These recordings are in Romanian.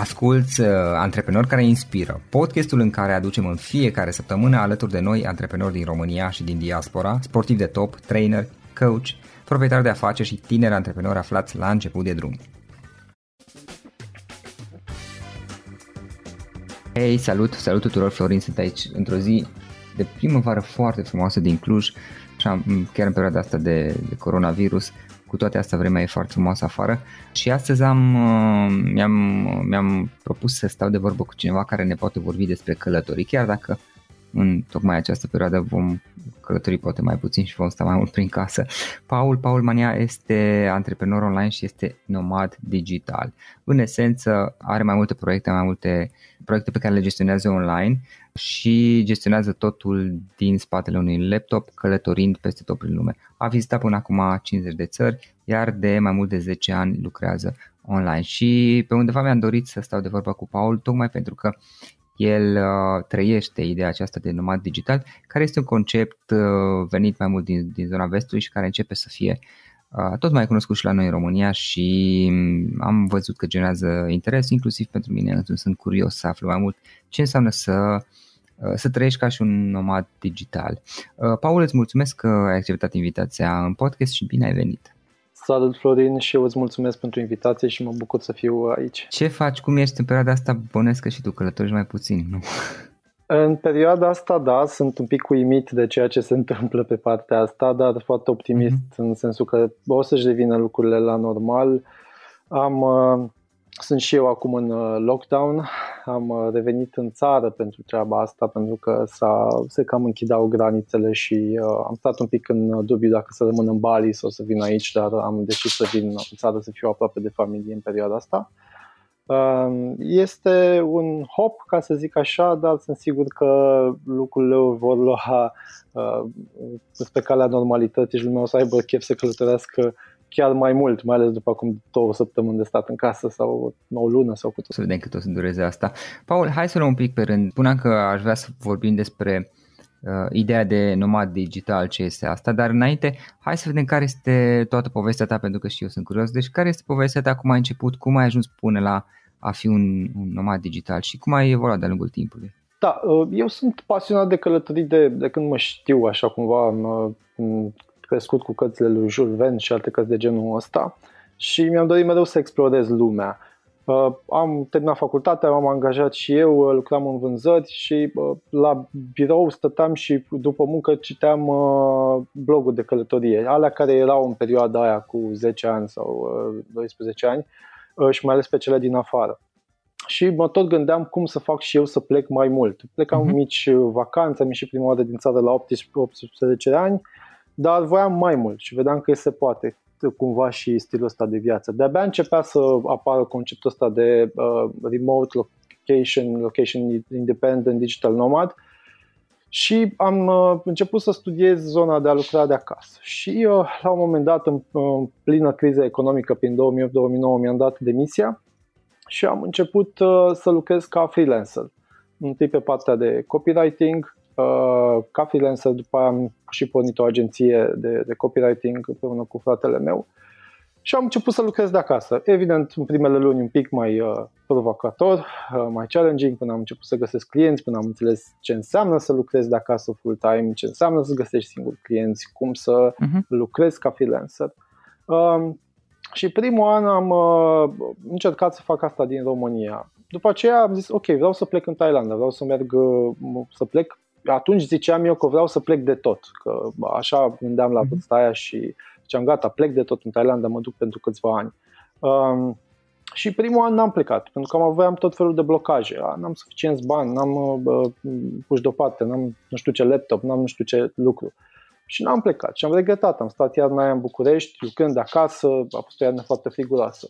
Asculți uh, Antreprenori care inspiră, podcastul în care aducem în fiecare săptămână alături de noi antreprenori din România și din diaspora, sportivi de top, trainer, coach, proprietari de afaceri și tineri antreprenori aflați la început de drum. Hei, salut, salut tuturor, Florin sunt aici într-o zi de primăvară foarte frumoasă din Cluj, chiar în perioada asta de, de coronavirus, cu toate astea vremea e foarte frumoasă afară și astăzi am, uh, mi-am, mi-am propus să stau de vorbă cu cineva care ne poate vorbi despre călătorii, chiar dacă în tocmai această perioadă vom călători poate mai puțin și vom sta mai mult prin casă. Paul, Paul Mania este antreprenor online și este nomad digital. În esență are mai multe proiecte, mai multe proiecte pe care le gestionează online și gestionează totul din spatele unui laptop, călătorind peste tot prin lume. A vizitat până acum 50 de țări, iar de mai mult de 10 ani lucrează online. Și pe undeva mi-am dorit să stau de vorbă cu Paul, tocmai pentru că el uh, trăiește ideea aceasta de nomad digital, care este un concept uh, venit mai mult din, din zona vestului și care începe să fie uh, tot mai cunoscut și la noi în România și um, am văzut că generează interes, inclusiv pentru mine, sunt curios să aflu mai mult ce înseamnă să uh, să trăiești ca și un nomad digital. Uh, Paul, îți mulțumesc că ai acceptat invitația în podcast și bine ai venit. Salut Florin și eu îți mulțumesc pentru invitație și mă bucur să fiu aici. Ce faci? Cum ești în perioada asta? Bănesc că și tu călătorești mai puțin, nu? În perioada asta, da, sunt un pic uimit de ceea ce se întâmplă pe partea asta, dar foarte optimist mm-hmm. în sensul că o să-și revină lucrurile la normal. Am uh, sunt și eu acum în uh, lockdown, am uh, revenit în țară pentru treaba asta, pentru că s-a, se cam închidau granițele și uh, am stat un pic în dubiu dacă să rămân în Bali sau să vin aici, dar am decis să vin în țară să fiu aproape de familie în perioada asta. Uh, este un hop, ca să zic așa, dar sunt sigur că lucrurile vor lua uh, pe calea normalității și lumea o să aibă chef să călătorească chiar mai mult, mai ales după acum două săptămâni de stat în casă sau o lună sau cu tot. Să vedem cât o să dureze asta. Paul, hai să luăm un pic pe rând. Spuneam că aș vrea să vorbim despre uh, ideea de nomad digital, ce este asta, dar înainte, hai să vedem care este toată povestea ta, pentru că și eu sunt curios. Deci, care este povestea ta, cum ai început, cum ai ajuns până la a fi un, un nomad digital și cum ai evoluat de-a lungul timpului? Da, uh, eu sunt pasionat de călătorii de, de când mă știu așa cumva, crescut cu cărțile lui Jules Verne și alte cărți de genul ăsta și mi-am dorit mereu să explorez lumea. Uh, am terminat facultatea, m-am angajat și eu, uh, lucram în vânzări și uh, la birou stăteam și după muncă citeam uh, bloguri de călătorie, alea care erau în perioada aia cu 10 ani sau uh, 12 ani uh, și mai ales pe cele din afară. Și mă tot gândeam cum să fac și eu să plec mai mult. Plecam uh-huh. mici vacanțe, am ieșit prima oară din țară la 18 ani dar voiam mai mult și vedeam că se poate cumva și stilul ăsta de viață. De-abia începea să apară conceptul ăsta de uh, remote location, location independent, digital nomad și am uh, început să studiez zona de a lucra de acasă. Și uh, la un moment dat, în, în plină criză economică, prin 2008-2009, mi-am dat demisia și am început uh, să lucrez ca freelancer. Întâi pe partea de copywriting, Uh, ca freelancer, după aia am și pornit o agenție de, de copywriting împreună cu fratele meu și am început să lucrez de acasă. Evident, în primele luni un pic mai uh, provocator, uh, mai challenging, până am început să găsesc clienți, până am înțeles ce înseamnă să lucrez de acasă full-time, ce înseamnă să găsești singur clienți, cum să uh-huh. lucrez ca freelancer. Uh, și primul an am uh, încercat să fac asta din România. După aceea am zis, ok, vreau să plec în Thailanda, vreau să merg, uh, să plec atunci ziceam eu că vreau să plec de tot, că așa gândeam la mhm. vârsta aia și ziceam gata, plec de tot în Thailanda, mă duc pentru câțiva ani. Um, și primul an n-am plecat, pentru că aveam tot felul de blocaje. N-am suficienți bani, n-am uh, puși deoparte, n-am nu știu ce laptop, n-am nu știu ce lucru. Și n-am plecat și am regretat. Am stat iar mai în București, lucrând de acasă, a fost o iarnă foarte friguroasă.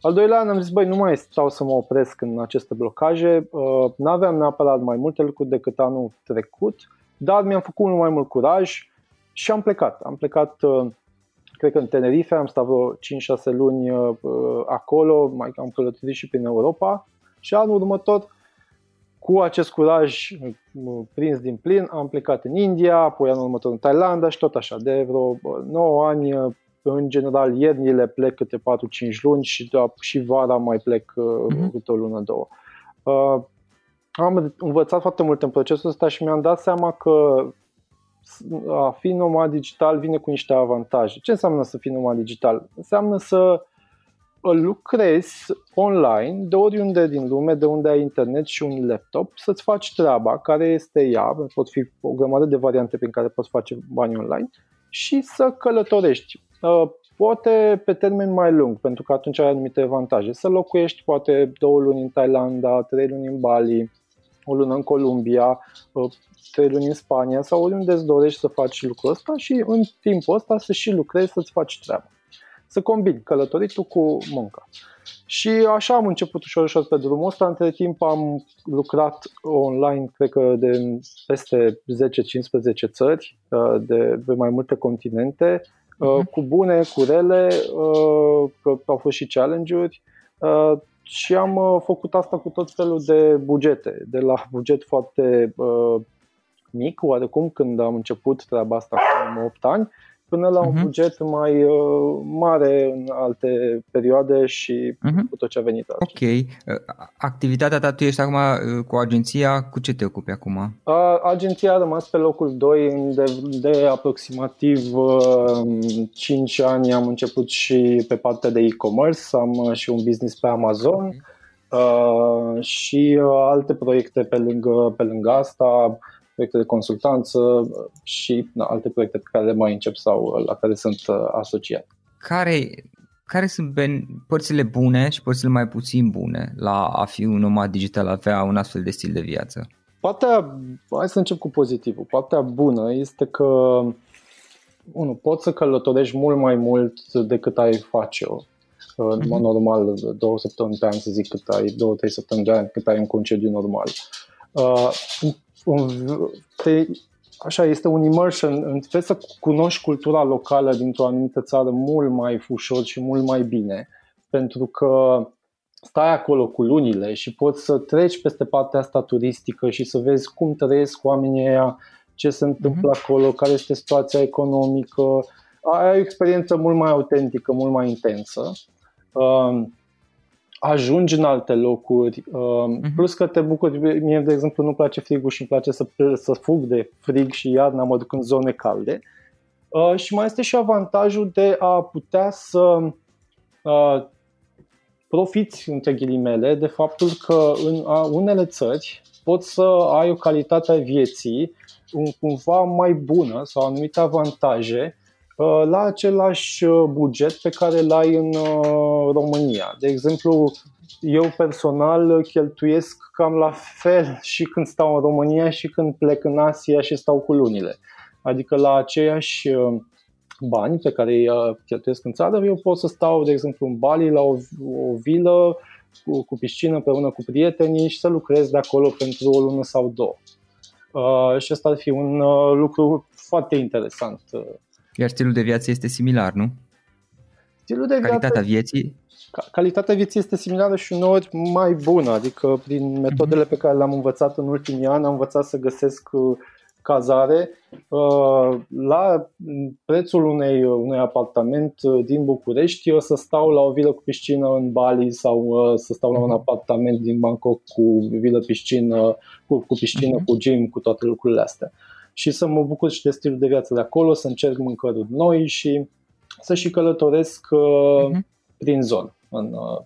Al doilea an am zis, băi, nu mai stau să mă opresc în aceste blocaje, uh, nu aveam neapărat mai multe lucruri decât anul trecut, dar mi-am făcut mult mai mult curaj și am plecat. Am plecat, uh, cred că în Tenerife, am stat vreo 5-6 luni uh, acolo, mai am călătorit și prin Europa și anul următor, cu acest curaj prins din plin, am plecat în India, apoi anul următor în Thailanda și tot așa. De vreo 9 ani în general iernile plec câte 4-5 luni și, da, și vara mai plec uh-huh. câte o lună, două. Uh, am învățat foarte mult în procesul ăsta și mi-am dat seama că a fi nomad digital vine cu niște avantaje. Ce înseamnă să fii nomad digital? Înseamnă să lucrezi online de oriunde din lume, de unde ai internet și un laptop, să-ți faci treaba care este ea, pot fi o grămadă de variante prin care poți face bani online și să călătorești. Uh, poate pe termen mai lung, pentru că atunci ai anumite avantaje. Să locuiești poate două luni în Thailanda, trei luni în Bali, o lună în Columbia, uh, trei luni în Spania sau oriunde îți dorești să faci lucrul ăsta și în timpul ăsta să și lucrezi, să-ți faci treaba. Să combini călătoritul cu munca. Și așa am început ușor, ușor pe drumul ăsta. Între timp am lucrat online, cred că de peste 10-15 țări, uh, de pe mai multe continente, uh-huh. cu bune, cu rele, uh, că au fost și challenge-uri și am făcut asta cu tot felul de bugete, de la buget foarte mic, oarecum, când am început treaba asta acum 8 ani, până la un uh-huh. buget mai uh, mare în alte perioade și uh-huh. cu tot ce a venit. Ok. Uh, activitatea ta, tu ești acum uh, cu agenția, cu ce te ocupi acum? Uh, agenția a rămas pe locul 2 de, de aproximativ uh, 5 ani. Am început și pe partea de e-commerce, am uh, și un business pe Amazon. Okay. Uh, și uh, alte proiecte pe lângă, pe lângă asta, proiecte de consultanță și na, alte proiecte pe care le mai încep sau la care sunt uh, asociat. Care, care sunt ben, părțile bune și părțile mai puțin bune la a fi un nomad digital, a avea un astfel de stil de viață? Partea, hai să încep cu pozitivul. Partea bună este că unu, poți să călătorești mult mai mult decât ai face-o. În mod mhm. normal, două săptămâni pe an, să zic, cât ai, două, trei săptămâni de an, cât ai un concediu normal. Uh, te, așa, este un immersion, trebuie să cunoști cultura locală dintr-o anumită țară mult mai ușor și mult mai bine, pentru că stai acolo cu lunile și poți să treci peste partea asta turistică și să vezi cum trăiesc oamenii aia, ce se întâmplă uh-huh. acolo, care este situația economică. Ai o experiență mult mai autentică, mult mai intensă. Uh, ajungi în alte locuri, uh-huh. plus că te bucuri, mie de exemplu nu-mi place frigul și îmi place să, să fug de frig și iarna mă duc în zone calde uh, și mai este și avantajul de a putea să uh, profiți, între ghilimele, de faptul că în a, unele țări poți să ai o calitate a vieții un, cumva mai bună sau anumite avantaje Uh, la același uh, buget pe care îl ai în uh, România. De exemplu, eu personal cheltuiesc cam la fel și când stau în România și când plec în Asia și stau cu lunile. Adică la aceiași bani pe care îi cheltuiesc în țară, eu pot să stau, de exemplu, în Bali la o, o vilă cu, cu piscină împreună cu prietenii și să lucrez de acolo pentru o lună sau două. Uh, și asta ar fi un uh, lucru foarte interesant uh, iar stilul de viață este similar, nu? Stilul de Calitatea viață, vieții? Calitatea vieții este similară și uneori mai bună, adică prin metodele pe care le-am învățat în ultimii ani, am învățat să găsesc uh, cazare uh, la prețul unei, unui apartament uh, din București, eu să stau la o vilă cu piscină în Bali sau să stau la un mhm. apartament din Bangkok cu vilă piscină, cu, cu piscină, uh-huh. cu gym, cu toate lucrurile astea și să mă bucur și de stilul de viață de acolo, să încerc mâncăruri noi și să și călătoresc uh, uh-huh. prin zonă în, uh,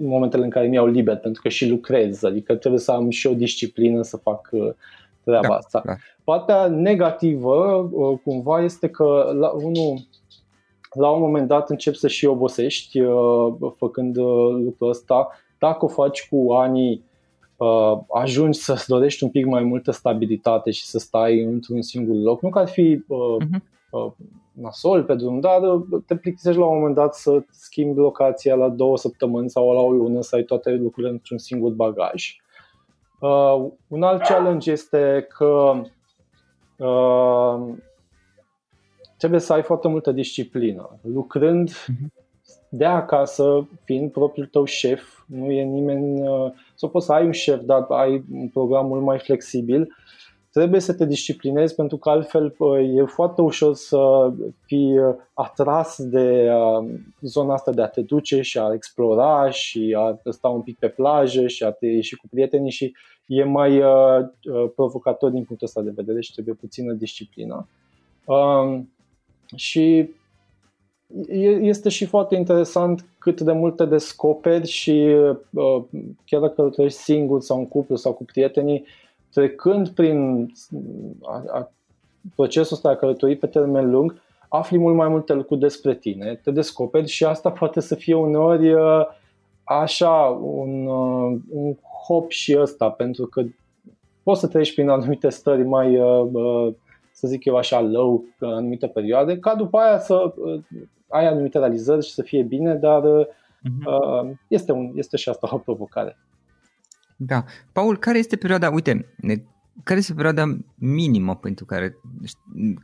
în momentele în care mi iau liber, pentru că și lucrez, adică trebuie să am și o disciplină să fac uh, treaba da, asta. Da. Partea negativă, uh, cumva, este că la, unul, la un moment dat încep să și obosești uh, făcând uh, lucrul ăsta. Dacă o faci cu anii uh, ajungi să-ți dorești un pic mai multă stabilitate și să stai într-un singur loc. Nu că ar fi uh, uh-huh. uh, nasol pe drum, dar uh, te plictisești la un moment dat să schimbi locația la două săptămâni sau la o lună, să ai toate lucrurile într-un singur bagaj. Uh, un alt challenge este că uh, trebuie să ai foarte multă disciplină. Lucrând uh-huh de acasă, fiind propriul tău șef, nu e nimeni, uh, sau poți să ai un șef, dar ai un program mult mai flexibil, trebuie să te disciplinezi pentru că altfel e foarte ușor să fii atras de zona asta de a te duce și a explora și a sta un pic pe plajă și a te ieși cu prietenii și e mai provocator din punctul ăsta de vedere și trebuie puțină disciplină. Um, și este și foarte interesant cât de multe descoperi și chiar dacă călătorești singur sau în cuplu sau cu prietenii, trecând prin a, a, procesul ăsta de călătorii pe termen lung, afli mult mai multe lucruri despre tine, te descoperi și asta poate să fie uneori așa un, un hop și ăsta, pentru că poți să treci prin anumite stări mai, să zic eu așa, low în anumite perioade, ca după aia să ai anumite realizări și să fie bine, dar uh-huh. este, un, este și asta o provocare. Da. Paul, care este perioada, uite, care este perioada minimă pentru care,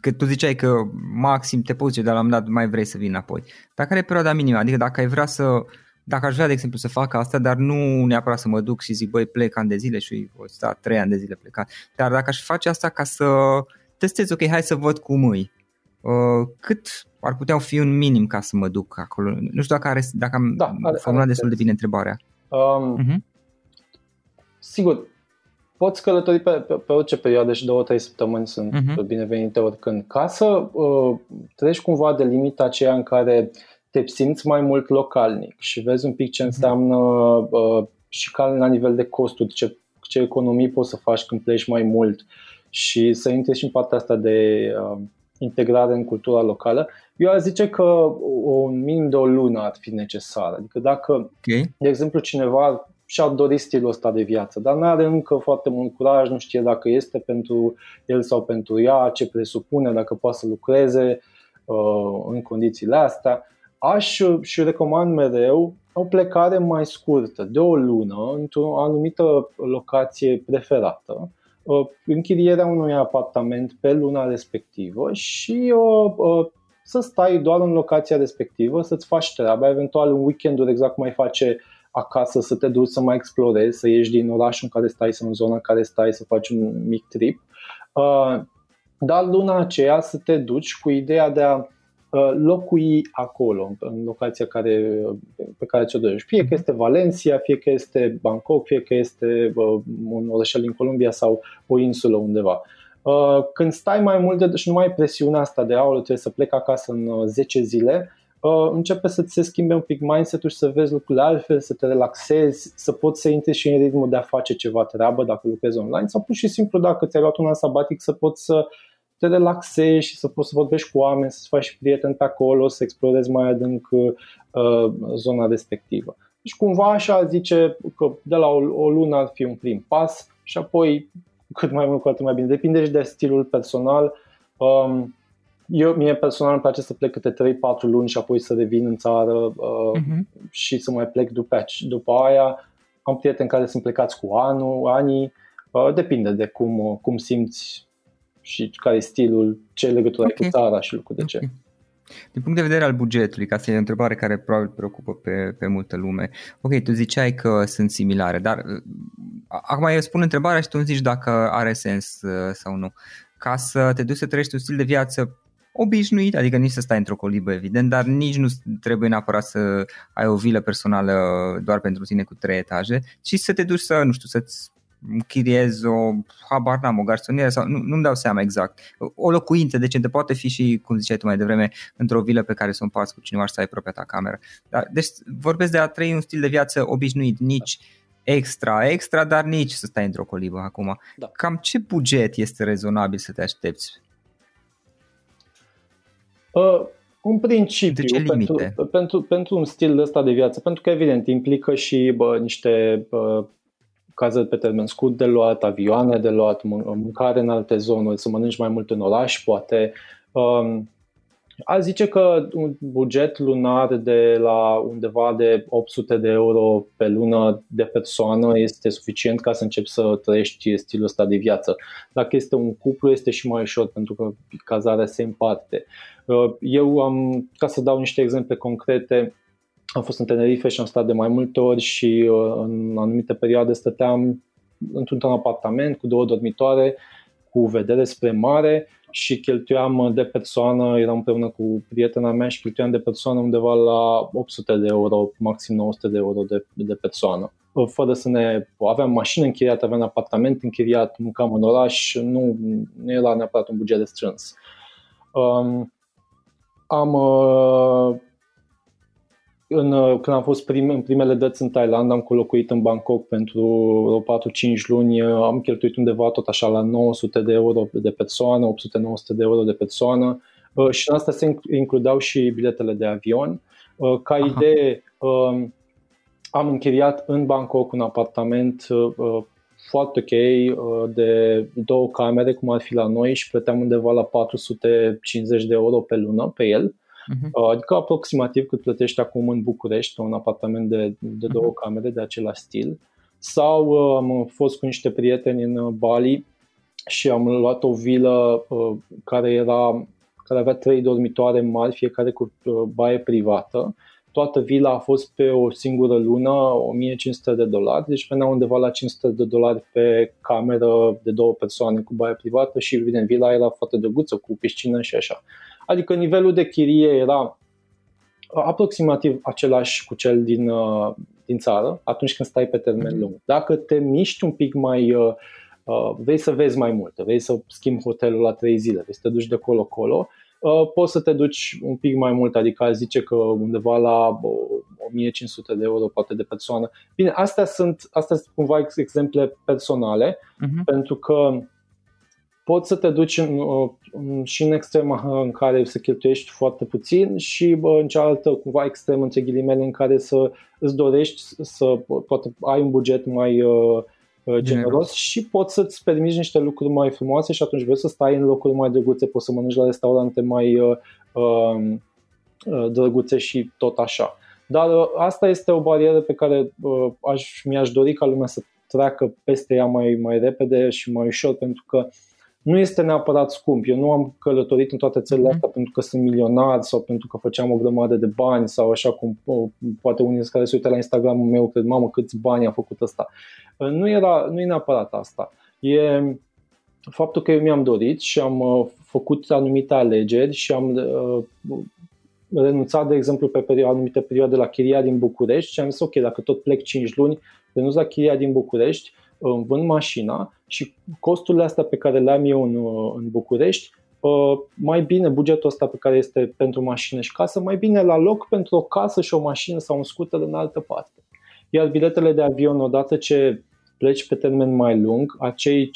că tu ziceai că maxim te poți dar la un dat mai vrei să vii înapoi, dar care e perioada minimă? Adică dacă ai vrea să, dacă aș vrea de exemplu să fac asta, dar nu neapărat să mă duc și zic băi plec ani de zile și voi sta trei ani de zile plecat, dar dacă aș face asta ca să testez, ok, hai să văd cum îi, uh, cât ar putea fi un minim ca să mă duc acolo? Nu știu dacă, are, dacă am da, are, formulat destul de bine întrebarea. Um, uh-huh sigur, poți călători pe, pe, pe orice perioadă și două, trei săptămâni sunt uh-huh. binevenite oricând. Ca să uh, treci cumva de limita aceea în care te simți mai mult localnic și vezi un pic ce mhm. înseamnă uh, și ca la nivel de costuri, ce, ce economii poți să faci când pleci mai mult și să intri și în partea asta de uh, integrare în cultura locală, eu aș zice că un minim de o lună ar fi necesar. Adică dacă, okay. de exemplu, cineva și-ar dori stilul ăsta de viață, dar nu are încă foarte mult curaj, nu știe dacă este pentru el sau pentru ea, ce presupune, dacă poate să lucreze uh, în condițiile astea. Aș și recomand mereu o plecare mai scurtă, de o lună, într-o anumită locație preferată, uh, închirierea unui apartament pe luna respectivă și uh, uh, să stai doar în locația respectivă, să-ți faci treaba, eventual în weekenduri exact cum mai face uh, acasă să te duci să mai explorezi, să ieși din orașul în care stai sau în zona în care stai, să faci un mic trip. Uh, dar luna aceea să te duci cu ideea de a uh, locui acolo, în locația care, pe care ți-o dorești. Fie că este Valencia, fie că este Bangkok, fie că este uh, un orășel din Columbia sau o insulă undeva. Când stai mai mult de, și nu mai ai presiunea asta de aulă, trebuie să plec acasă în 10 zile, uh, începe să ți se schimbe un pic mindset-ul și să vezi lucrurile altfel, să te relaxezi, să poți să intri și în ritmul de a face ceva treabă dacă lucrezi online sau pur și simplu dacă ți-ai luat un an sabatic să poți să te relaxezi și să poți să vorbești cu oameni, să-ți faci prieteni pe acolo, să explorezi mai adânc uh, zona respectivă. Deci cumva așa zice că de la o, o lună ar fi un prim pas și apoi cât mai mult cu atât mai bine. Depinde și de stilul personal. Um, eu, mie personal îmi place să plec câte 3-4 luni și apoi să revin în țară uh, uh-huh. și să mai plec după, după aia. Am prieteni care sunt plecați cu anul, anii, uh, depinde de cum, uh, cum simți și care e stilul, ce legătură okay. ai cu țara și lucruri de ce. Okay. Din punct de vedere al bugetului, ca să e o întrebare care probabil preocupă pe, pe multă lume. Ok, tu ziceai că sunt similare, dar uh, acum eu spun întrebarea și tu îmi zici dacă are sens uh, sau nu. Ca să te duci să trăiești un stil de viață obișnuit, adică nici să stai într-o colibă, evident, dar nici nu trebuie neapărat să ai o vilă personală doar pentru tine cu trei etaje, ci să te duci să, nu știu, să-ți închiriezi o, habar n-am, o garsonieră sau nu, nu-mi dau seama exact. O locuință decentă poate fi și, cum ziceai tu mai devreme, într-o vilă pe care să o împarți cu cineva și să ai propria ta cameră. Dar, deci vorbesc de a trăi un stil de viață obișnuit, nici extra, extra, dar nici să stai într-o colibă acum. Da. Cam ce buget este rezonabil să te aștepți Uh, un principiu pentru, pentru, pentru un stil ăsta de viață, pentru că evident implică și bă, niște bă, cazări pe termen scurt de luat, avioane de luat, mâncare în alte zone, să mănânci mai mult în oraș, poate. Um, Aș zice că un buget lunar de la undeva de 800 de euro pe lună de persoană este suficient ca să începi să trăiești stilul ăsta de viață. Dacă este un cuplu, este și mai ușor pentru că cazarea se împarte. Uh, eu am, ca să dau niște exemple concrete, am fost în Tenerife și am stat de mai multe ori și uh, în anumite perioade stăteam într-un apartament cu două dormitoare cu vedere spre mare și cheltuiam de persoană, eram împreună cu prietena mea și cheltuiam de persoană undeva la 800 de euro, maxim 900 de euro de, de persoană. Fără să ne... aveam mașină închiriată, aveam apartament închiriat, mâncam în oraș, nu, nu era neapărat un buget de strâns. Um, am uh, în, uh, când am fost prim, în primele dăți în Thailand, am colocuit în Bangkok pentru 4-5 luni, uh, am cheltuit undeva tot așa la 900 de euro de persoană, 800-900 de euro de persoană uh, și în asta se includeau și biletele de avion. Ca Aha. idee, um, am închiriat în Bangkok un apartament foarte ok de două camere, cum ar fi la noi și plăteam undeva la 450 de euro pe lună pe el uh-huh. adică aproximativ cât plătești acum în București un apartament de, de două uh-huh. camere de același stil. Sau uh, am fost cu niște prieteni în uh, Bali și am luat o vilă uh, care era care avea trei dormitoare mari, fiecare cu baie privată. Toată vila a fost pe o singură lună 1500 de dolari, deci venea undeva la 500 de dolari pe cameră de două persoane cu baie privată și evident vila era foarte drăguță cu piscină și așa. Adică nivelul de chirie era aproximativ același cu cel din, uh, din țară atunci când stai pe termen mhm. lung. Dacă te miști un pic mai, uh, uh, vrei să vezi mai mult, vrei să schimbi hotelul la 3 zile, vrei să te duci de colo-colo, poți să te duci un pic mai mult, adică aș zice că undeva la 1500 de euro poate de persoană. Bine, astea sunt, astea sunt cumva exemple personale, uh-huh. pentru că poți să te duci în, în, și în extrema în care să cheltuiești foarte puțin și bă, în cealaltă cumva extrem între ghilimele în care să îți dorești să poate ai un buget mai uh, uh, generos și poți să-ți permiți niște lucruri mai frumoase și atunci vrei să stai în locuri mai drăguțe, poți să mănânci la restaurante mai uh, uh, uh, drăguțe și tot așa. Dar uh, asta este o barieră pe care uh, aș, mi-aș dori ca lumea să treacă peste ea mai, mai repede și mai ușor pentru că uh, nu este neapărat scump. Eu nu am călătorit în toate țările mhm. astea pentru că sunt milionar sau pentru că făceam o grămadă de bani sau așa cum o, poate unii care se uită la Instagramul meu cred, mamă, câți bani a făcut ăsta. Nu, era, nu e neapărat asta. E faptul că eu mi-am dorit și am uh, făcut anumite alegeri și am uh, renunțat, de exemplu, pe perioade, anumite perioade la chiria din București și am zis, ok, dacă tot plec 5 luni, renunț la chiria din București, îmi vând mașina și costurile astea pe care le am eu în, în București, mai bine bugetul ăsta pe care este pentru mașină și casă, mai bine la loc pentru o casă și o mașină sau un scooter în altă parte. Iar biletele de avion, odată ce pleci pe termen mai lung, acei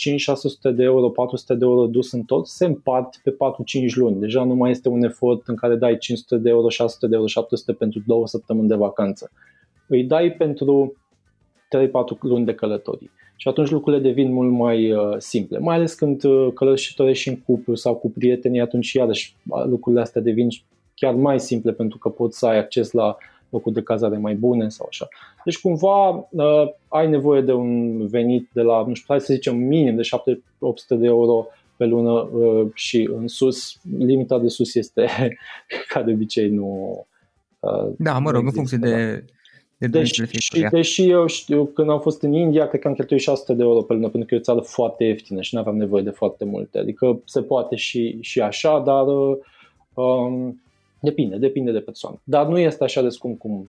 5-600 de euro, 400 de euro dus în tot, se împart pe 4-5 luni. Deja nu mai este un efort în care dai 500 de euro, 600 de euro, 700 pentru două săptămâni de vacanță. Îi dai pentru 3-4 luni de călătorii. Și atunci lucrurile devin mult mai uh, simple. Mai ales când uh, călătorești în cuplu sau cu prietenii, atunci iarăși lucrurile astea devin chiar mai simple pentru că poți să ai acces la locuri de cazare mai bune sau așa. Deci cumva uh, ai nevoie de un venit de la, nu știu, hai să zicem minim de 700 de euro pe lună uh, și în sus, limita de sus este ca de obicei nu uh, Da, mă rog, în funcție de de deși, și, deși eu știu, când am fost în India, cred că am cheltuit 600 de euro pe lună, pentru că e o țară foarte ieftină și nu aveam nevoie de foarte multe. Adică se poate și, și așa, dar um, depinde, depinde de persoană. Dar nu este așa de scump cum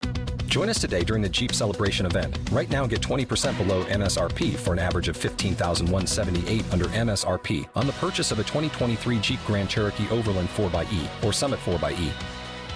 Join us today during the Jeep Celebration event. Right now, get 20% below MSRP for an average of 15178 under MSRP on the purchase of a 2023 Jeep Grand Cherokee Overland 4xE or Summit 4xE.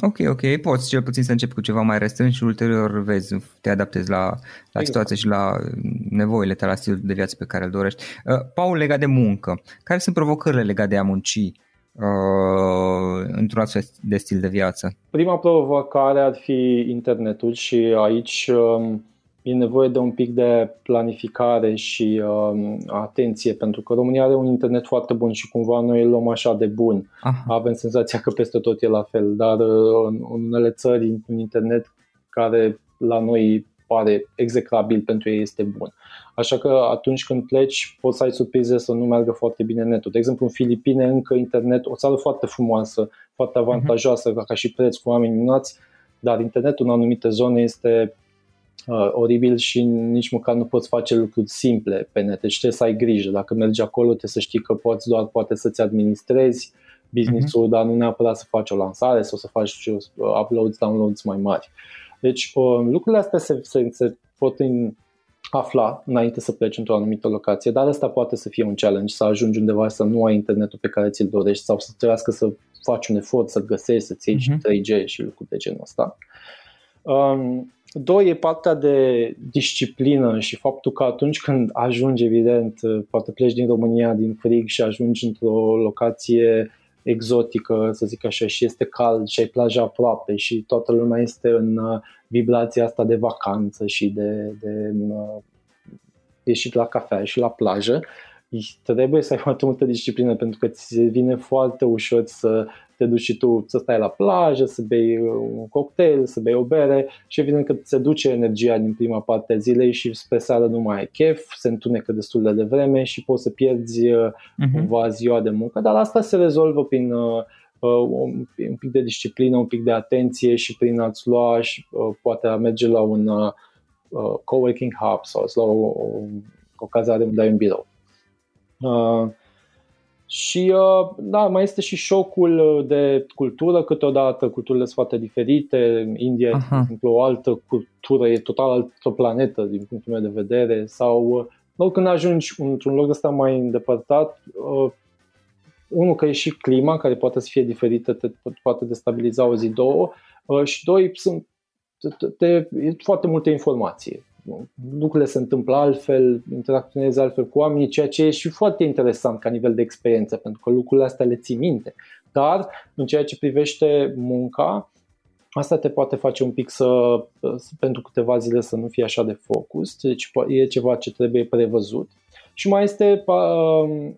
Ok, ok, poți cel puțin să începi cu ceva mai restrâns și ulterior vezi, te adaptezi la, la exact. situație și la nevoile tale, la stilul de viață pe care îl dorești. Uh, Paul, legat de muncă, care sunt provocările legate de a munci uh, într-un astfel de stil de viață? Prima provocare ar fi internetul și aici uh, e nevoie de un pic de planificare și uh, atenție, pentru că România are un internet foarte bun și cumva noi îl luăm așa de bun. Aha. Avem senzația că peste tot e la fel, dar uh, în unele țări un internet care la noi pare execrabil pentru ei este bun. Așa că atunci când pleci poți să ai surprize să nu meargă foarte bine netul. De exemplu, în Filipine încă internet, o țară foarte frumoasă, foarte mhm. avantajoasă uh-huh. ca și preț cu oameni minunați, dar internetul în anumite zone este uh, oribil și nici măcar nu poți face lucruri simple pe net. Deci trebuie să ai grijă. Dacă mergi acolo, trebuie să știi că poți doar poate să-ți administrezi business-ul, uh-huh. dar nu neapărat să faci o lansare sau să faci uh, uploads, downloads mai mari. Deci uh, lucrurile astea se, se, se pot în, afla înainte să pleci într-o anumită locație, dar asta poate să fie un challenge, să ajungi undeva să nu ai internetul pe care ți-l dorești sau să trebuiască să faci un efort să-l găsești, să-ți iei uh-huh. și 3G și lucruri de genul ăsta. Um, Doi, e partea de disciplină și faptul că atunci când ajungi, evident, poate pleci din România, din frig și ajungi într-o locație exotică, să zic așa, și este cald și ai plaja aproape și toată lumea este în uh, vibrația asta de vacanță și de, de uh, ieșit la cafea și la plajă, trebuie să ai foarte multă disciplină pentru că ți vine foarte ușor să te duci și tu să stai la plajă, să bei un cocktail, să bei o bere și evident că se duce energia din prima parte a zilei și spre seară nu mai ai chef, se întunecă destul de devreme și poți să pierzi uh-huh. cumva ziua de muncă, dar asta se rezolvă prin uh, uh, un pic de disciplină, un pic de atenție și prin a-ți lua și uh, poate a merge la un uh, coworking hub sau la o, o, o cazare unde ai un birou. Uh, și uh, da, mai este și șocul uh, de cultură câteodată, culturile sunt foarte diferite, India Aha. de exemplu, o altă cultură, e total altă planetă din punctul meu de vedere, sau uh, când ajungi într-un loc ăsta mai îndepărtat, uh, unul că e și clima care poate să fie diferită, te poate destabiliza o zi, două, uh, și doi, sunt te, te, e foarte multe informații lucrurile se întâmplă altfel, interacționezi altfel cu oamenii, ceea ce e și foarte interesant ca nivel de experiență, pentru că lucrurile astea le ții minte. Dar, în ceea ce privește munca, asta te poate face un pic să, pentru câteva zile să nu fie așa de focus, deci e ceva ce trebuie prevăzut. Și mai este uh,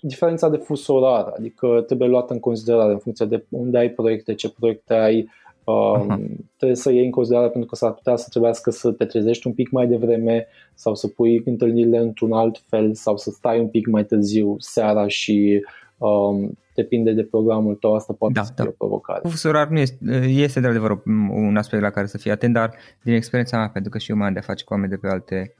diferența de fus orar, adică trebuie luată în considerare în funcție de unde ai proiecte, ce proiecte ai, Uh, trebuie să iei în considerare pentru că s-ar putea să trebuiască să te trezești un pic mai devreme sau să pui întâlnirile într-un alt fel sau să stai un pic mai târziu seara și um, depinde de programul tău, asta poate da, să da. fie o provocare. Fusul orar nu este, este de adevăr un aspect la care să fii atent, dar din experiența mea, pentru că și eu mai am de-a face cu oameni de pe alte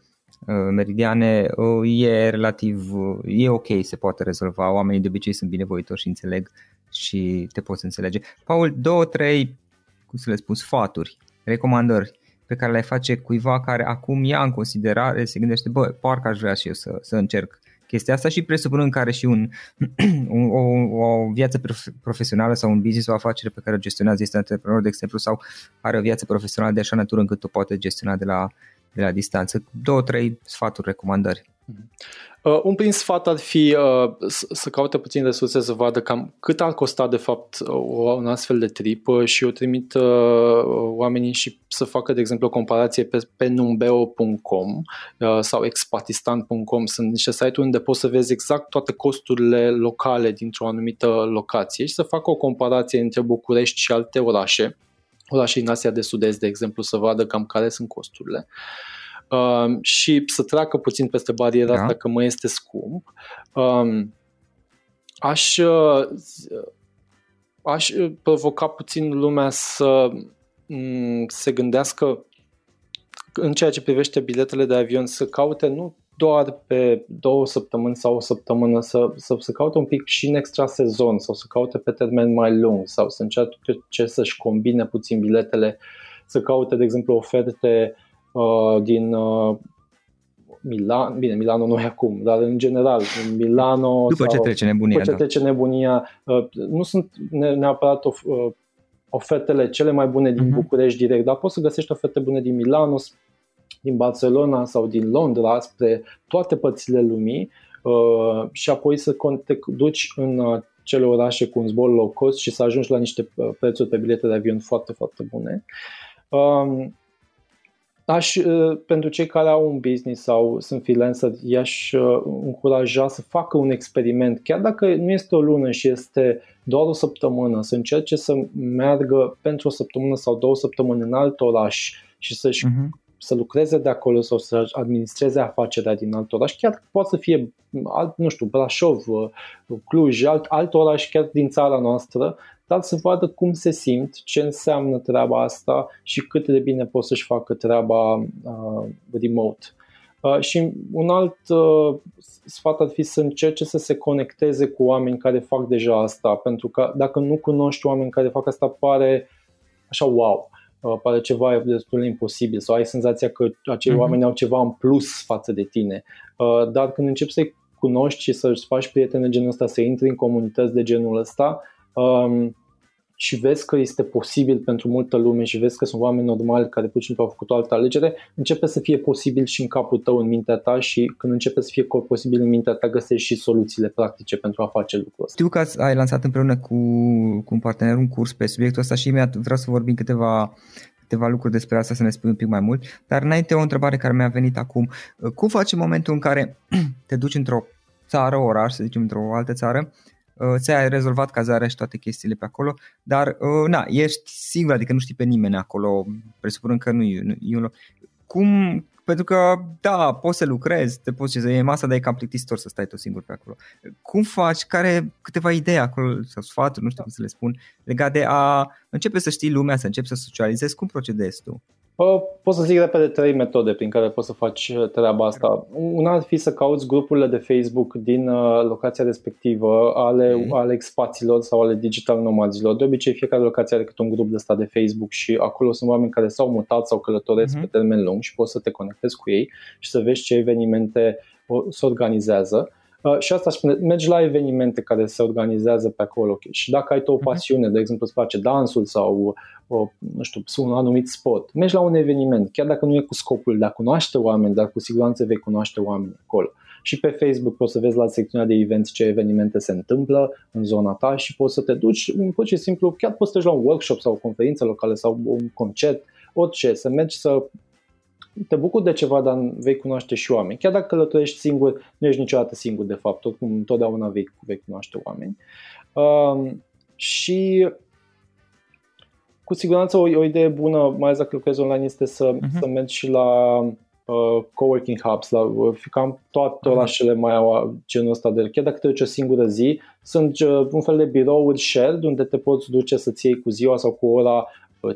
uh, meridiane, uh, e relativ, uh, e ok, se poate rezolva, oamenii de obicei sunt binevoitori și înțeleg și te poți înțelege. Paul, două, trei cum să le spun, sfaturi, recomandări pe care le face cuiva care acum ia în considerare, se gândește, bă, parcă aș vrea și eu să, să încerc chestia asta și presupunând care și un, o, o viață profesională sau un business, o afacere pe care o gestionează, este antreprenor, de exemplu, sau are o viață profesională de așa natură încât o poate gestiona de la, de la distanță. Două, trei sfaturi, recomandări. Uh, un prim sfat ar fi uh, să caute puțin resurse să vadă cam cât ar costa de fapt uh, un astfel de trip uh, și eu trimit uh, oamenii și să facă de exemplu o comparație pe, pe numbeo.com uh, sau expatistan.com sunt niște site-uri unde poți să vezi exact toate costurile locale dintr-o anumită locație și să facă o comparație între București și alte orașe orașe din Asia de Sud-Est, de exemplu, să vadă cam care sunt costurile. Uh, um, și să treacă puțin peste bariera da. asta că mă este scump, um, aș, uh, aș provoca puțin lumea să um, se gândească în ceea ce privește biletele de avion să caute nu doar pe două săptămâni sau o săptămână, să, să, să caute un pic și în extra sezon sau să caute pe termen mai lung sau să încerce să-și combine puțin biletele, să caute, de exemplu, oferte uh, din uh, Milan, bine, Milano nu e acum, dar în general, în Milano după sau, ce trece nebunia, după ce da. trece nebunia, uh, nu sunt neapărat of, uh, ofertele cele mai bune din uh-huh. București direct, dar poți să găsești oferte bune din Milano, din Barcelona sau din Londra spre toate părțile lumii uh, și apoi să te duci în uh, cele orașe cu un zbor low cost și să ajungi la niște uh, prețuri pe bilete de avion foarte, foarte bune. Um, aș, uh, pentru cei care au un business sau sunt freelancer, i-aș uh, încuraja să facă un experiment, chiar dacă nu este o lună și este doar o săptămână, să încerce să meargă pentru o săptămână sau două săptămâni în alt oraș și să-și uh-huh. să lucreze de acolo sau să administreze afacerea din alt oraș, chiar poate să fie, alt, nu știu, Brașov, Cluj, alt, alt oraș chiar din țara noastră, dar să vadă cum se simt, ce înseamnă treaba asta și cât de bine pot să-și facă treaba uh, remote. Uh, și un alt uh, sfat ar fi să încerce să se conecteze cu oameni care fac deja asta, pentru că dacă nu cunoști oameni care fac asta, pare așa wow, uh, pare ceva destul de imposibil sau ai senzația că acei uh-huh. oameni au ceva în plus față de tine. Uh, dar când începi să-i cunoști și să-ți faci prieteni de genul ăsta, să intri în comunități de genul ăsta, um, și vezi că este posibil pentru multă lume și vezi că sunt oameni normali care pur și simplu au făcut o altă alegere, începe să fie posibil și în capul tău, în mintea ta și când începe să fie posibil în mintea ta, găsești și soluțiile practice pentru a face lucrul ăsta. Știu că ai lansat împreună cu, cu un partener un curs pe subiectul ăsta și imediat vreau să vorbim câteva câteva lucruri despre asta să ne spui un pic mai mult, dar înainte o întrebare care mi-a venit acum. Cum faci în momentul în care te duci într-o țară, oraș, să zicem într-o altă țară uh, ți-ai rezolvat cazarea și toate chestiile pe acolo, dar uh, na, ești singur, adică nu știi pe nimeni acolo, presupunând că nu e, nu e un loc. Cum, pentru că, da, poți să lucrezi, te poți să iei masa, dar e cam plictisitor să stai tu singur pe acolo. Cum faci? Care câteva idei acolo sau sfaturi, nu știu cum să le spun, legat de a începe să știi lumea, să începi să socializezi, cum procedezi tu? Pot să zic repede trei metode prin care poți să faci uh, treaba asta. Una ar fi să cauți grupurile de Facebook din uh, locația respectivă ale, mm. ale expaților sau ale digital nomadzilor. De obicei fiecare locație are câte un grup de stat de Facebook și acolo sunt oameni care s-au mutat sau călătoresc mm-hmm. pe termen lung și poți să te conectezi cu ei și să vezi ce evenimente se organizează. Uh, și asta spune, mergi la evenimente care se organizează pe acolo okay. și dacă ai tu o mhm. pasiune, de exemplu îți place dansul sau o, nu știu, un anumit sport, mergi la un eveniment, chiar dacă nu e cu scopul de a cunoaște oameni, dar cu siguranță vei cunoaște oameni acolo. Și pe Facebook poți să vezi la secțiunea de events ce evenimente se întâmplă în zona ta și poți să te duci, pur și simplu, chiar poți să te la un workshop sau o conferință locală sau un concert, orice, să mergi să te bucuri de ceva, dar vei cunoaște și oameni. Chiar dacă călătorești singur, nu ești niciodată singur, de fapt, oricum întotdeauna vei, vei cunoaște oameni. Uh, și cu siguranță o, o idee bună, mai ales dacă lucrezi online, este să, uh-huh. să mergi și la uh, coworking hubs, la uh, cam toate mhm. orașele mai au genul ăsta de chiar dacă te duci o singură zi, sunt uh, un fel de birouri shared unde te poți duce să-ți iei cu ziua sau cu ora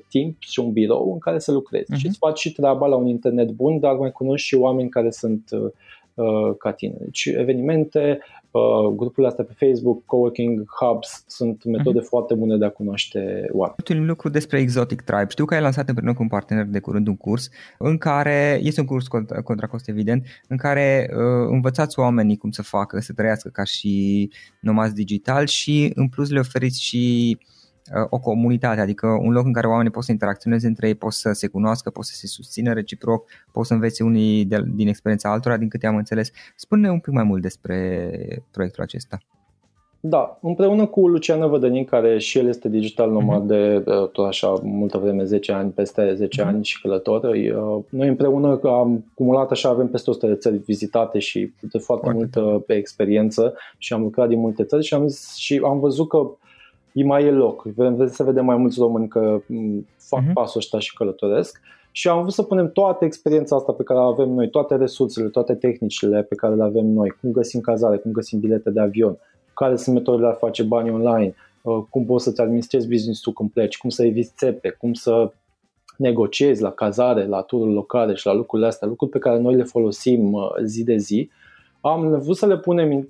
timp și un birou în care să lucrezi uh-huh. și îți faci și treaba la un internet bun, dar mai cunoști și oameni care sunt uh, uh, ca tine. Deci evenimente, uh, grupurile astea pe Facebook, coworking hubs sunt metode uh-huh. foarte bune de a cunoaște oameni. Un lucru despre Exotic Tribe. Știu că ai lansat împreună cu un partener de curând un curs în care, este un curs contra, contra cost evident, în care uh, învățați oamenii cum să facă, să trăiască ca și nomazi digital și în plus le oferiți și uh, Uh, o comunitate, adică un loc în care oamenii pot să interacționeze între ei, pot să se cunoască, pot să se susțină reciproc, pot să învețe unii de, din experiența altora, din câte am înțeles. Spune un pic mai mult despre proiectul acesta. Da, împreună cu Luciana Vădănin, care și el este digital nomad uh-huh. de uh, tot așa multă vreme, 10 ani, peste 10 uh-huh. ani și călător. Uh, noi împreună am acumulat așa, avem peste 100 de țări vizitate și de foarte, foarte multă pe experiență și am lucrat din multe țări și am, și am văzut că îi mai e loc. Vrem să vedem mai mulți români că fac uh-huh. pasul ăsta și călătoresc. Și am vrut să punem toată experiența asta pe care o avem noi, toate resursele, toate tehnicile pe care le avem noi, cum găsim cazare, cum găsim bilete de avion, care sunt metodele de a face bani online, uh, cum poți să-ți administrezi business-ul când pleci, cum să eviți țepe, cum să negociezi la cazare, la tururi locale și la lucrurile astea, lucruri pe care noi le folosim uh, zi de zi. Am vrut să le punem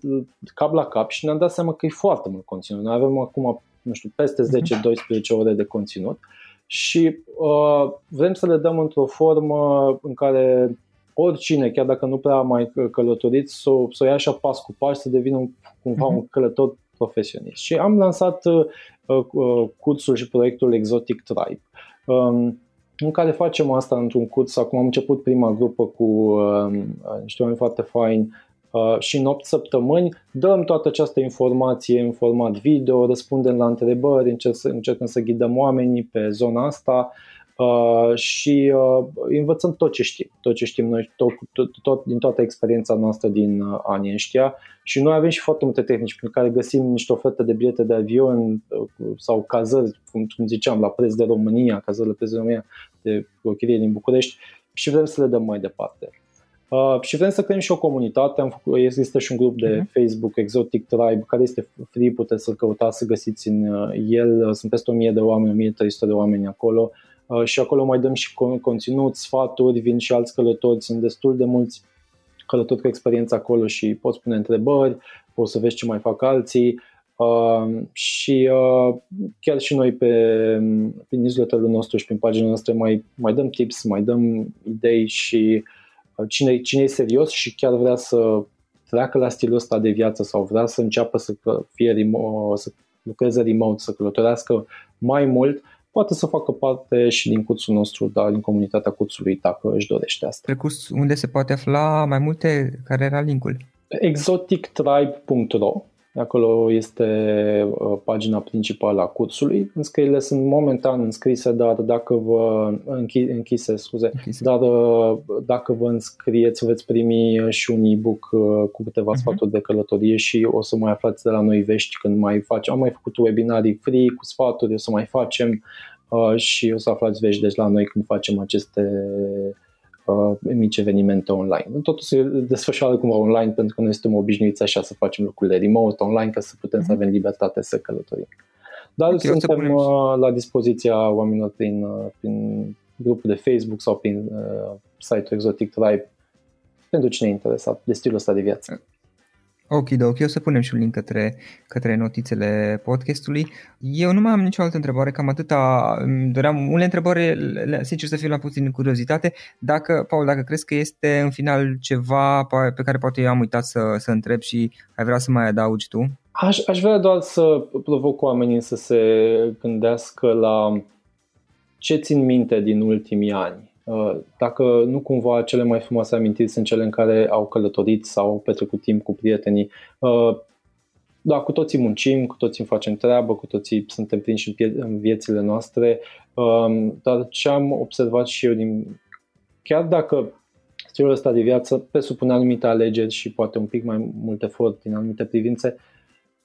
cap la cap și ne-am dat seama că e foarte mult conținut. Noi avem acum nu știu, peste 10-12 mhm. ore de conținut și uh, vrem să le dăm într-o formă în care oricine, chiar dacă nu prea mai călătorit, să, să o ia așa pas cu pas, să devină un, cumva un mhm. călător profesionist. Și am lansat uh, uh, cursul și proiectul Exotic Tribe, um, în care facem asta într-un curs. Acum am început prima grupă cu uh, niște oameni foarte faini Uh, și în 8 săptămâni dăm toată această informație în format video, răspundem la întrebări, încercăm să ghidăm oamenii pe zona asta uh, și uh, învățăm tot ce știm, tot ce știm noi, tot, tot, tot, din toată experiența noastră din anii ăștia și noi avem și foarte multe tehnici prin care găsim niște oferte de bilete de avion sau cazări, cum, cum ziceam, la preț de România, cazările preț de România de o chirie din București și vrem să le dăm mai departe. Uh, și vrem să creăm și o comunitate. Am făcut, există și un grup de uh-huh. Facebook, Exotic Tribe, care este free, puteți să-l căutați, să găsiți în uh, el. Sunt peste 1000 de oameni, 1300 de oameni acolo. Uh, și acolo mai dăm și conținut, sfaturi, vin și alți călători, sunt destul de mulți călători cu experiență acolo și poți pune întrebări, poți să vezi ce mai fac alții. Uh, și uh, chiar și noi pe, pe newsletterul nostru și pe pagina noastră mai, mai dăm tips, mai dăm idei și uh, cine, cine e serios și chiar vrea să treacă la stilul ăsta de viață sau vrea să înceapă să fie remote, să lucreze remote, să călătorească mai mult, poate să facă parte și din cursul nostru, dar din comunitatea cursului dacă își dorește asta. Pe curs unde se poate afla mai multe, care era linkul? exotictribe.ro Acolo este uh, pagina principală a cursului. Înscrierile sunt momentan înscrise, dar dacă vă închi, închise, scuze, închise. dar uh, dacă vă înscrieți, veți primi și un e-book uh, cu câteva uh-huh. sfaturi de călătorie și o să mai aflați de la noi vești când mai facem. Am mai făcut webinarii free cu sfaturi, o să mai facem și o să aflați vești de la noi când facem aceste uh, mici evenimente online. Totul se desfășoară cumva online pentru că noi suntem obișnuiți așa să facem lucrurile remote, online, ca să putem mm-hmm. să mhm. avem libertate să călătorim. Dar okay, suntem punem... uh, la dispoziția oamenilor prin, uh, prin grupul de Facebook sau prin uh, site-ul Exotic Tribe pentru cine e interesat de stilul ăsta de viață. Ok, ok, o să punem și un link către, către notițele podcastului. Eu nu mai am nicio altă întrebare, cam atâta. Doream unele întrebări, sincer să fiu la puțin curiozitate. Dacă, Paul, dacă crezi că este în final ceva pe care poate eu am uitat să, să întreb și ai vrea să mai adaugi tu? Aș, aș vrea doar să provoc oamenii să se gândească la ce țin minte din ultimii ani Uh, dacă nu cumva cele mai frumoase amintiri sunt cele în care au călătorit sau au petrecut timp cu prietenii. Uh, da, cu toții muncim, cu toții facem treabă, cu toții suntem prinși în viețile noastre, um, dar ce am observat și eu, din, chiar dacă stilul ăsta de viață presupune anumite alegeri și poate un pic mai mult efort din anumite privințe,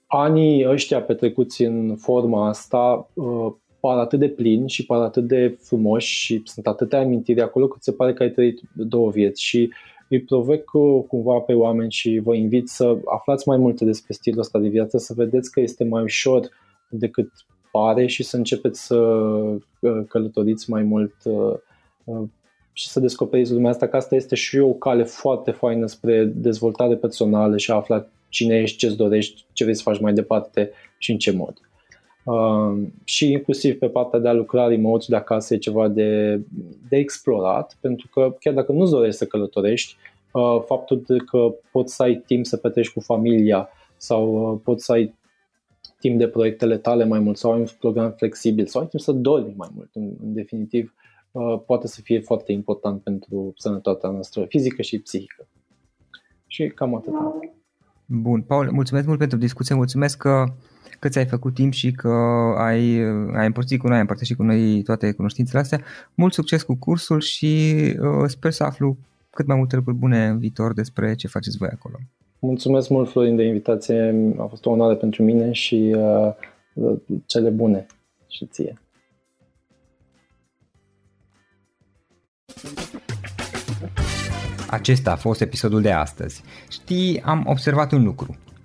anii ăștia petrecuți în forma asta uh, par atât de plin și par atât de frumoși și sunt atâtea amintiri acolo cât se pare că ai trăit două vieți și îi provec cumva pe oameni și vă invit să aflați mai multe despre stilul ăsta de viață, să vedeți că este mai ușor decât pare și să începeți să uh, călătoriți mai mult uh, uh, și să descoperiți lumea asta, că asta este și o cale foarte faină spre dezvoltare personală și a afla cine ești, ce-ți dorești, ce vrei să faci mai departe și în ce mod. Uh, și inclusiv pe partea de a lucra remote de acasă e ceva de, de explorat, pentru că chiar dacă nu-ți dorești să călătorești, uh, faptul de că poți să ai timp să petreci cu familia sau uh, poți să ai timp de proiectele tale mai mult sau ai un program flexibil sau ai timp să dormi mai mult, în, în definitiv, uh, poate să fie foarte important pentru sănătatea noastră fizică și psihică. Și cam atât. Bun, Paul, mulțumesc mult pentru discuție, mulțumesc că că ți-ai făcut timp și că ai, ai împărțit cu noi, ai împărtășit cu noi toate cunoștințele astea. Mult succes cu cursul și uh, sper să aflu cât mai multe lucruri bune în viitor despre ce faceți voi acolo. Mulțumesc mult, Florin, de invitație. A fost o onoare pentru mine și uh, cele bune și ție. Acesta a fost episodul de astăzi. Știi, am observat un lucru.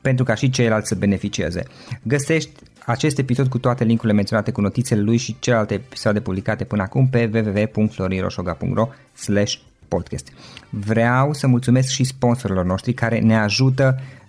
pentru ca și ceilalți să beneficieze. Găsești acest episod cu toate linkurile menționate cu notițele lui și celelalte episoade publicate până acum pe www.floriroșoga.ro podcast. Vreau să mulțumesc și sponsorilor noștri care ne ajută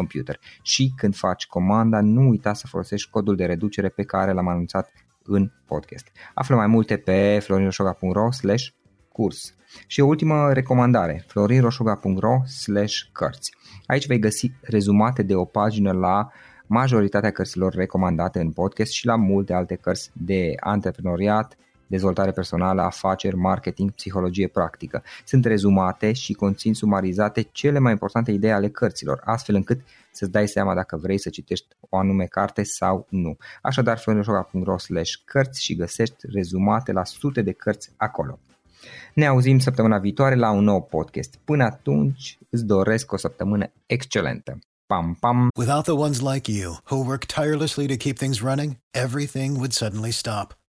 computer. Și când faci comanda, nu uita să folosești codul de reducere pe care l-am anunțat în podcast. Află mai multe pe florinoșoga.ro slash curs. Și o ultimă recomandare, florinroșoga.ro slash cărți. Aici vei găsi rezumate de o pagină la majoritatea cărților recomandate în podcast și la multe alte cărți de antreprenoriat, dezvoltare personală, afaceri, marketing, psihologie practică. Sunt rezumate și conțin sumarizate cele mai importante idei ale cărților, astfel încât să-ți dai seama dacă vrei să citești o anume carte sau nu. Așadar, florinoșoga.ro slash cărți și găsești rezumate la sute de cărți acolo. Ne auzim săptămâna viitoare la un nou podcast. Până atunci, îți doresc o săptămână excelentă. Pam, pam. Without the ones like you, who work tirelessly to keep things running, everything would suddenly stop.